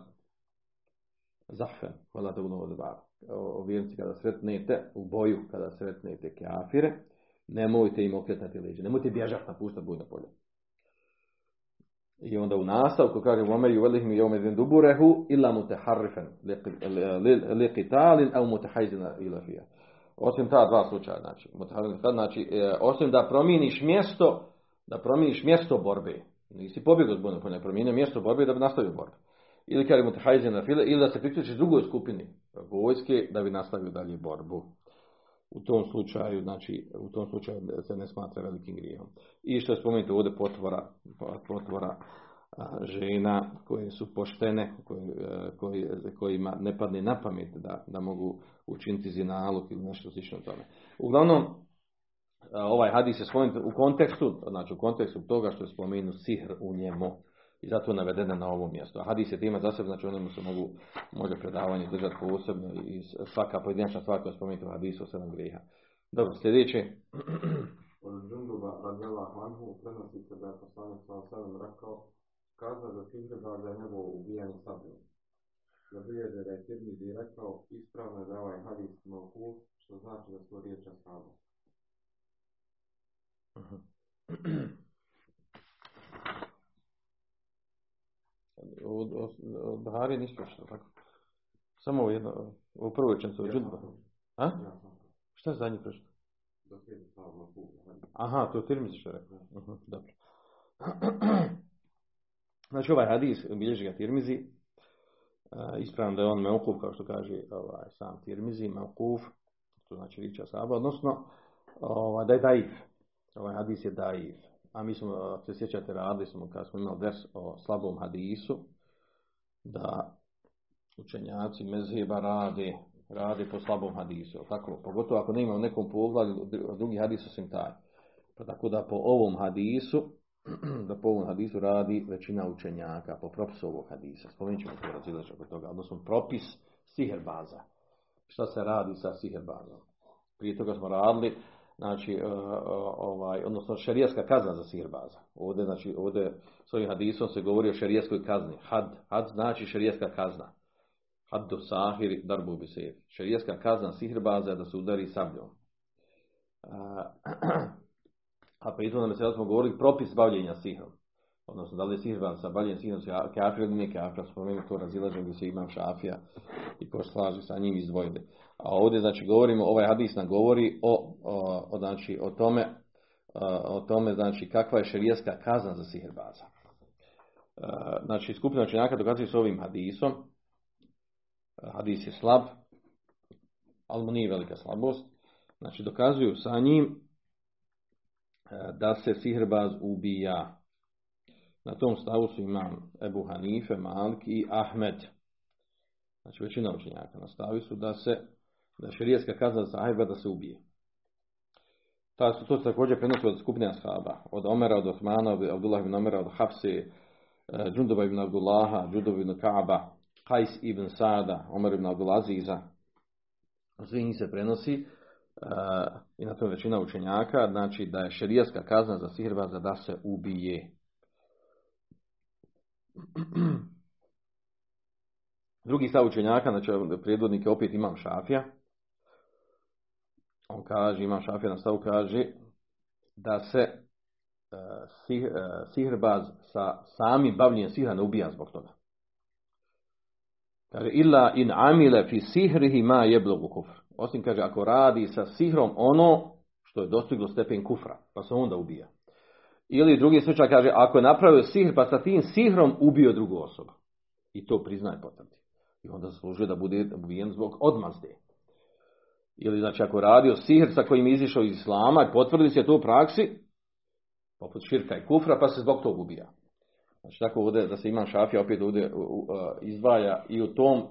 Zahfen, fela tu velluhumul edbar. O, vjernici kada sretnete u boju, kada sretnete kafire, nemojte im okretati leđe, nemojte bježati napuštati bujno polje. I onda u nastavku kaže Omer ju velih mi jome duburehu illa mutaharrifen li qitalin au mutahajzina ila fija. Osim ta dva slučaja, znači, znači e, osim da promijeniš mjesto, da promijeniš mjesto borbe. Nisi pobjegao zbog ne pa promijenio mjesto borbe da bi nastavio borbu. Ili kada mu na file, ili da se priključiš drugoj skupini vojske da bi nastavio dalje borbu. U tom slučaju, znači, u tom slučaju se ne smatra velikim grijehom. I što je spomenuto ovdje potvora, potvora žena koje su poštene, koje, kojima ne padne na pamet da, da mogu učiniti zinalog ili nešto slično tome. Uglavnom, ovaj hadis je spomenut u kontekstu, znači u kontekstu toga što je spomenut sihr u njemu i zato je navedena na ovom mjestu. A hadis je tema za sebe, znači o njemu se mogu, može predavanje držati posebno i svaka pojedinačna stvar koja je spomenuta u hadisu o sedam grijeha. Dobro, sljedeće. Od Džunduba radijallahu anhu prenosi se da je poslanik sa rekao kazao da Fihrba za njegovo ubijanje sabljom. Za bilježe da je Tirmizi rekao ispravno je da ovaj hadis mogu, što znači da su riječ ashaba. Od, od, od Bahari ništa što tako. Samo u jedno, u prvoj čancu od Džudba. A? Ja Šta je zadnji prošlo? Aha, to je Tirmizi što je rekao. Mhm, dobro. [clears throat] [clears throat] Znači ovaj hadis, bilježi ga Tirmizi, ispravno da je on meukuf, kao što kaže ovaj, sam Tirmizi, meukuf, to znači riča sahaba, odnosno ovaj, da je daif. Ovaj hadis je daif. A mi smo, ako se sjećate, radili smo, kad smo imali vers o slabom hadisu, da učenjaci mezheba rade, rade po slabom hadisu. Tako, pogotovo ako nema u nekom pogledu drugi hadis osim taj. Pa tako da po ovom hadisu, da po ovom hadisu radi većina učenjaka, po propisu ovog hadisa. Spomenut ćemo to razilaženje oko toga, odnosno propis siherbaza. Šta se radi sa siherbazom? Prije toga smo radili, znači, e, e, ovaj, odnosno šerijaska kazna za siherbaza. Ovdje, znači, ovdje s ovim hadisom se govori o šerijaskoj kazni. Had, had znači šerijaska kazna. Had do sahir darbu se. Šerijaska kazna sihrbaza je da se udari sabljom. [clears throat] A, pritom nam se smo govorili propis bavljenja sihrom. Odnosno, da li je sihrban sa bavljenjem sihrom kafir ili nije kafir, spomenuo to razilaženje gdje se imam šafija i ko se slaže sa njim izdvojili. A ovdje, znači, govorimo, ovaj hadis nam govori o, o, o, znači, o tome, o tome, znači, kakva je šerijaska kazna za sihrbaza. Znači, skupina učenjaka dokazuje s ovim hadisom, hadis je slab, ali mu nije velika slabost. Znači dokazuju sa njim da se sihrbaz ubija. Na tom stavu su imam Ebu Hanife, Malik i Ahmed. Znači većina učenjaka na stavi su da se da širijeska kazna za sahibba da se ubije. Ta su to također prenosi od skupine ashaba, od Omera, od Osmana, od Abdullah ibn Omera, od Hafse, Džunduba ibn Abdullaha, Džunduba ibn Kaaba, Hajs ibn Sada, Omer ibn Abdulaziza, svi njih se prenosi i na to većina učenjaka, znači da je šerijaska kazna za sihrbaza da se ubije. [clears throat] Drugi stav učenjaka, znači prijedvodnik je opet imam šafija. On kaže, imam šafija na stavu kaže da se uh, sih, uh, sihrbaz sa samim bavljenjem sihra ne ubija zbog toga. Kaže, illa in amile fi sihrihi ma jeblogu kufr. Osim, kaže, ako radi sa sihrom ono što je dostiglo stepen kufra, pa se onda ubija. Ili drugi slučaj kaže, ako je napravio sihr, pa sa tim sihrom ubio drugu osobu. I to priznaje potvrdi. I onda zaslužuje da bude ubijen zbog odmazde. Ili znači ako radio sihr sa kojim je izišao iz islama i potvrdi se to u praksi, poput širka i kufra, pa se zbog toga ubija. Znači tako ovdje da se ima šafija opet ovdje izdvaja i u tom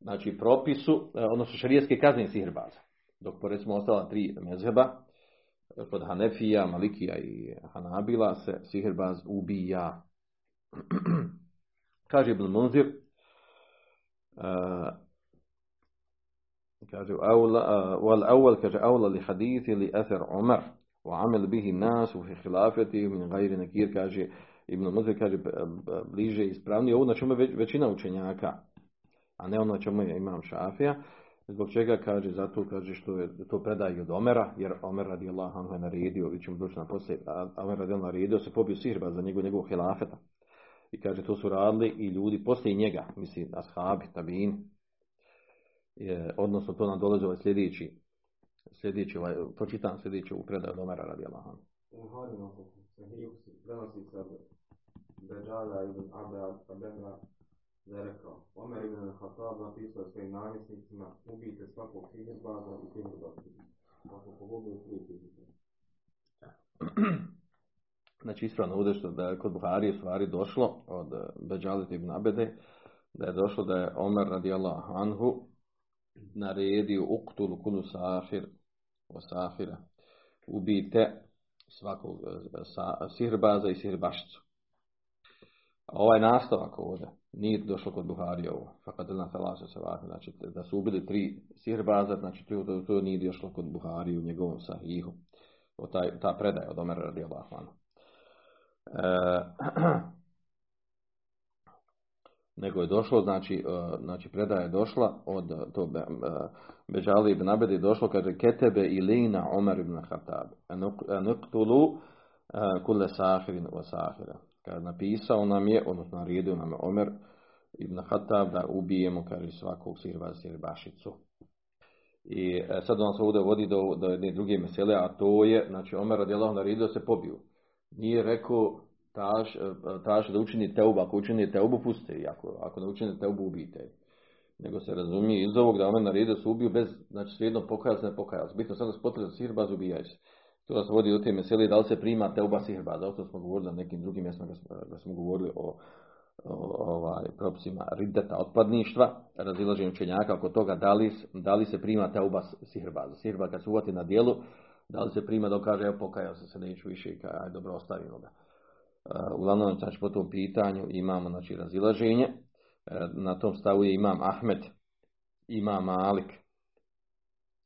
znači propisu, odnosno šarijeske kazne sihrbaza. Dok po recimo ostala tri mezheba, kod Hanefija, Malikija i Hanabila se sihrbaz ubija. [clears throat] kaže Ibn Munzir, uh, kaže wal awwal kaže awla li hadithi li athar Umar wa amil bihi nas fi khilafati min ghairi nakir kaže Ibn Munzir kaže bliže ispravnije ovo na čemu većina učenjaka a ne ono čemu je imam Šafija zbog čega kaže zato kaže što je to predaje od Omera jer Omer radijallahu anhu je naredio vi ćemo doći na poslije a Omer radijallahu naredio se pobio sihirba za njegov njegovog hilafeta. I kaže to su radili i ljudi poslije njega misli ashabi tabin je, odnosno to nam dolazi ovaj sljedeći sljedeći ovaj, pročitam sljedeći u predaju Omera Harinu se prenosi sa Beđala ibn Abedra da rekao Omer ibn Khattab napisao svojim namjesnicima ubijte svakog sihirbaza i sihirbaza. Ako pogubili svi sihirbaza. Znači ispravno ovdje što da je kod Buhari je stvari došlo od Beđalit ibn Abede da je došlo da je Omer radijallahu anhu naredio uktulu kulu sahir o sahira ubijte svakog sa, sihirbaza i sihirbašicu. A ovaj nastavak ovdje nije došlo kod Buhari ovo. Fakat na talasu se. Znači da su ubili tri sihirbaza, znači to, to, nije došlo kod Buhari u njegovom sahihu. O taj, ta predaja od Omera radi Allah. E, [clears throat] nego je došlo, znači, znači predaja je došla od to Beđali ibn Abed je došlo, kaže Ketebe ilina Omer ibn Khattab. Nuktulu kule sahirin wa sahira. Kad napisao nam je, odnosno naredio nam je Omer ibn Khattab da ubijemo, kaže svakog sirba sirbašicu. I e, sad on se ovdje vodi do, do jedne druge mesele, a to je, znači Omer radijallahu naredio se pobiju. Nije rekao taš, e, taš da učini teubu, ako učini teubu puste, ako, ako ne učini teubu ubijte. Nego se razumije iz ovog da Omer naredio se ubiju bez, znači svejedno pokaja se ne pokaja. Bitno sad da se potrebno sirbaz ubijaju se. To da se vodi u te mesele, da li se prima teuba sirbaz, o smo govorili na nekim drugim mjestima da smo govorili o ovaj, propisima riddeta otpadništva, razilaženje učenjaka oko toga da li, da li se prima teuba sihrbaza. Sihrba kad se uvati na dijelu, da li se prima dok kaže evo pokajao sam se, neću više kaj, aj dobro ostavimo ga. Uh, uglavnom, znači po tom pitanju imamo znači, razilaženje. Uh, na tom stavu je imam Ahmed, ima Malik.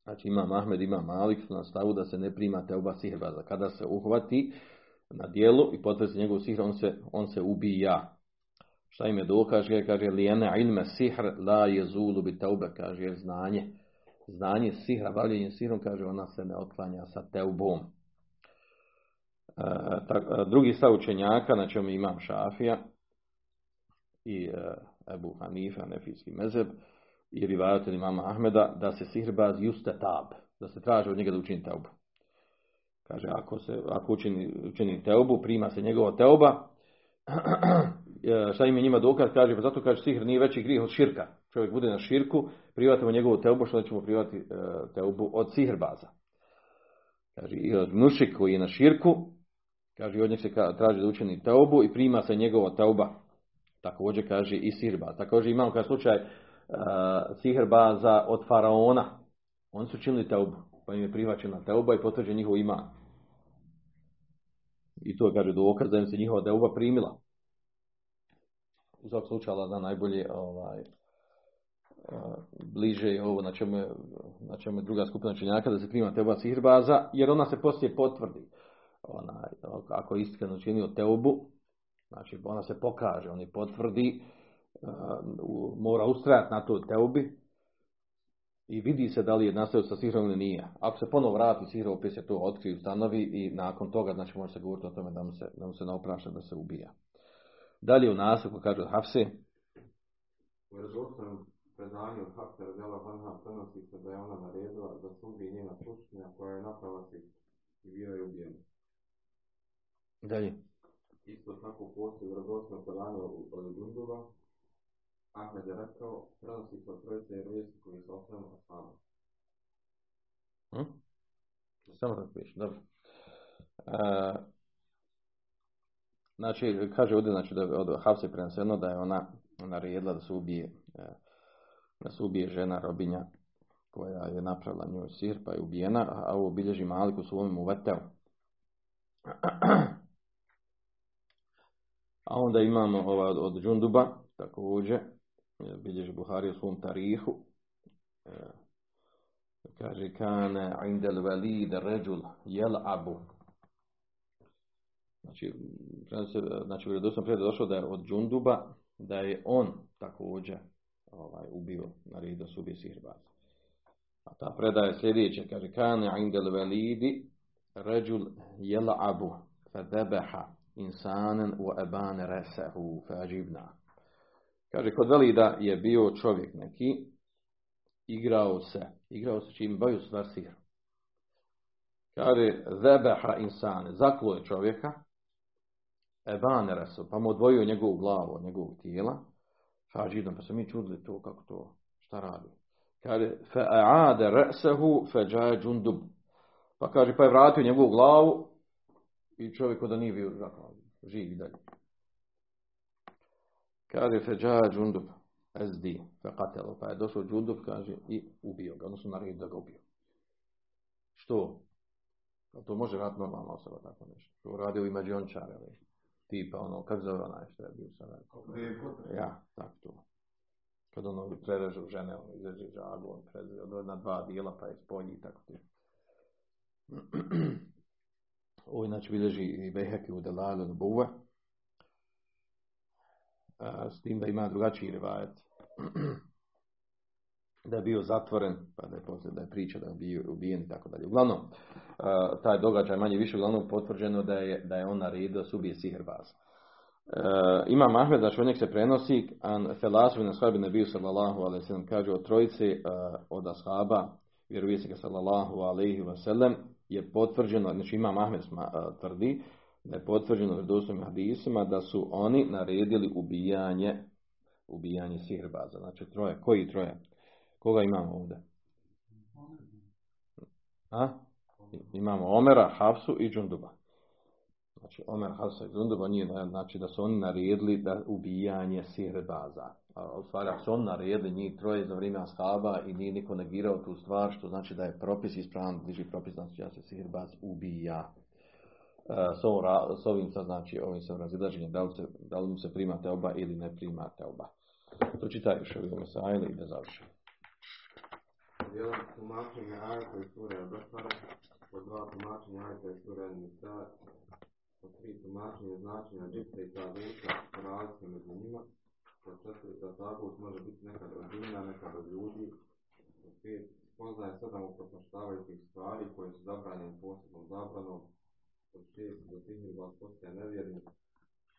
Znači imam Ahmed, ima Malik na stavu da se ne prima teuba sihrbaza. Kada se uhvati na dijelu i potvrdi njegov sihr, on se, on se ubija. Šta im je dokaz? Kaže, lijene ilme sihr la je zulu bi teube, kaže, znanje. Znanje sihra, bavljenje sihrom, kaže, ona se ne otklanja sa teubom. E, drugi stav učenjaka, na čemu imam Šafija i e, Ebu Hanifa, Nefijski mezeb, i rivajatelj imama Ahmeda, da se sihrbaz juste tab, da se traži od njega da učini teubu. Kaže, ako, se, ako učini, učini teubu, prima se njegova teuba, [clears throat] E, šta im je njima dokaz, kaže, pa zato kaže sihr nije veći grijeh od širka. Čovjek bude na širku, privatimo njegovu teubu, što ćemo privati e, teubu od sihrbaza. Kaže, i od nušik koji je na širku, kaže, od njeg se traži da učini teubu i prima se njegova teuba. Također kaže i sihrba. Također imamo kao slučaj sihrbaza od faraona. Oni su činili teubu, pa im je prihvaćena teuba i potvrđen njihov iman. I to kaže dokaz da im se njihova teuba primila u svakog slučaju da najbolje ovaj, bliže je ovo na čemu je, na čemu je druga skupina činjaka da se prima teuba sihrbaza, jer ona se poslije potvrdi. Ona, ako je iskreno činio teubu, znači ona se pokaže, on je potvrdi, mora ustrajati na toj teubi i vidi se da li je nastavio sa sihrom ili nije. Ako se ponovo vrati sihr, opet se to otkrije, ustanovi i nakon toga znači može se govoriti o tome da mu se, da mu se naopraša da se ubija. Dalje u nastavku kaže od Hafse. U redostom predanju od Hafse Radela Vanha prenosi se da je ona naredila da se ubije njena tušnja koja je naprava se i bio je ubijen. Dalje. Isto tako postoji u redostom predanju od Dundula. Ahmed je rekao, prenosi se od trojice vijesti koji osnovno. Hm? Samo da piše, dobro. Uh, Znači, kaže ovdje, znači, da od Hafse preneseno da je ona naredila da se ubije, e, da se ubije žena robinja koja je napravila njoj sir, pa je ubijena, a ovo bilježi Malik u svom uveteu. [clears throat] A onda imamo ova od Džunduba, također, e, bilježi Buhari u svom tarihu, e, kaže, kane indel velid ređul jel abu, Znači, znači vjerodostojno prije došlo da je od Džunduba, da je on također ovaj, ubio, naredio se ubije sihrbaz. A ta predaje sljedeće, kaže, kane indel velidi ređul jela abu fedebeha insanen u ebane resehu feđibna. Kaže, kod velida je bio čovjek neki, igrao se, igrao se čim baju stvar sihr. Kaže, zebeha insane, zaklo je čovjeka, Ebane resu, pa mu odvojio njegovu glavu njegovog tijela. Fađidom, pa se mi čudili to, kako to, šta radi. Kaže, fa'ade resehu feđaje džundub. Pa kaže, pa je vratio njegovu glavu i čovjek da nije bio živ i dalje. Kaže, feđaje džundub. SD, feqatelo. Pa je došao džundub, kaže, i ubio ga. Odnosno, naredio da ga ubio. Što? To može raditi normalna osoba, tako nešto. To radio i mađiončare tipa ono, kako zove onaj što je bio sam Ja, tako to. Kad ono prerežu žene, ono izađe žagu, on prereže na dva dijela pa je spolji i tako ti. [clears throat] Ovo inače bilježi i Beheki u Delalu Buve. S tim da ima drugačiji rivajet. [clears throat] da je bio zatvoren, pa da je, da je priča da je bio ubijen i tako dalje. Uglavnom, taj događaj manje više uglavnom potvrđeno da je, da je on naredio da se ubije sihrbaz. Ima Mahmed, znači od njeg se prenosi, an felasu na ne bio sallallahu alaihi sallam, kaže od trojice od ashaba vjerovjesnika sallallahu alaihi wasallam je potvrđeno, znači Imam Ahmed sma- a, tvrdi da je potvrđeno vjerodostojnim hadisima da su oni naredili ubijanje ubijanje sihrbaza. Znači troje. Koji troje? Koga imamo ovdje? A? Imamo Omera, Hafsu i Džunduba. Znači Omer, Hafsa i Džunduba nije, znači da su oni naredili da ubijanje sihrbaza. A u stvari, ako su oni naredili njih troje za vrijeme ashaba i nije niko negirao tu stvar, što znači da je propis ispravan, bliži propis, znači da se sihirbaz ubija. E, s, s ovim sad, znači, ovim sam razilaženjem, da li, da li mu se primate oba ili ne primate oba. To čitaj još ovdje Mesajle i da završim. Jedan tumačenje iz sure Al-Bekara, po dva tumačenja džipta i može biti nekad od od ljudi, po pet sedam upropaštavajućih stvari koje su zabranjene posebnom zabranom, šest da sihirba postaje nevjernik,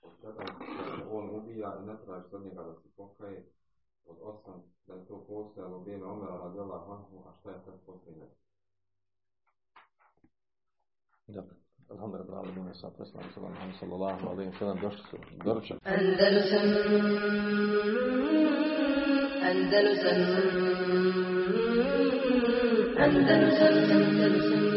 po sedam da se on ubija i ne traži od njega da se pokaje, od osam da je to postojalo vrijeme Omera radila Anhu, a šta je sad posljednje? Dobro. Alhamdulillah, rabbil alamin, salatu wassalamu ala Muhammad sallallahu alaihi wa sallam, došli su, doručak. Andalusam Andalusam Andalusam Andalusam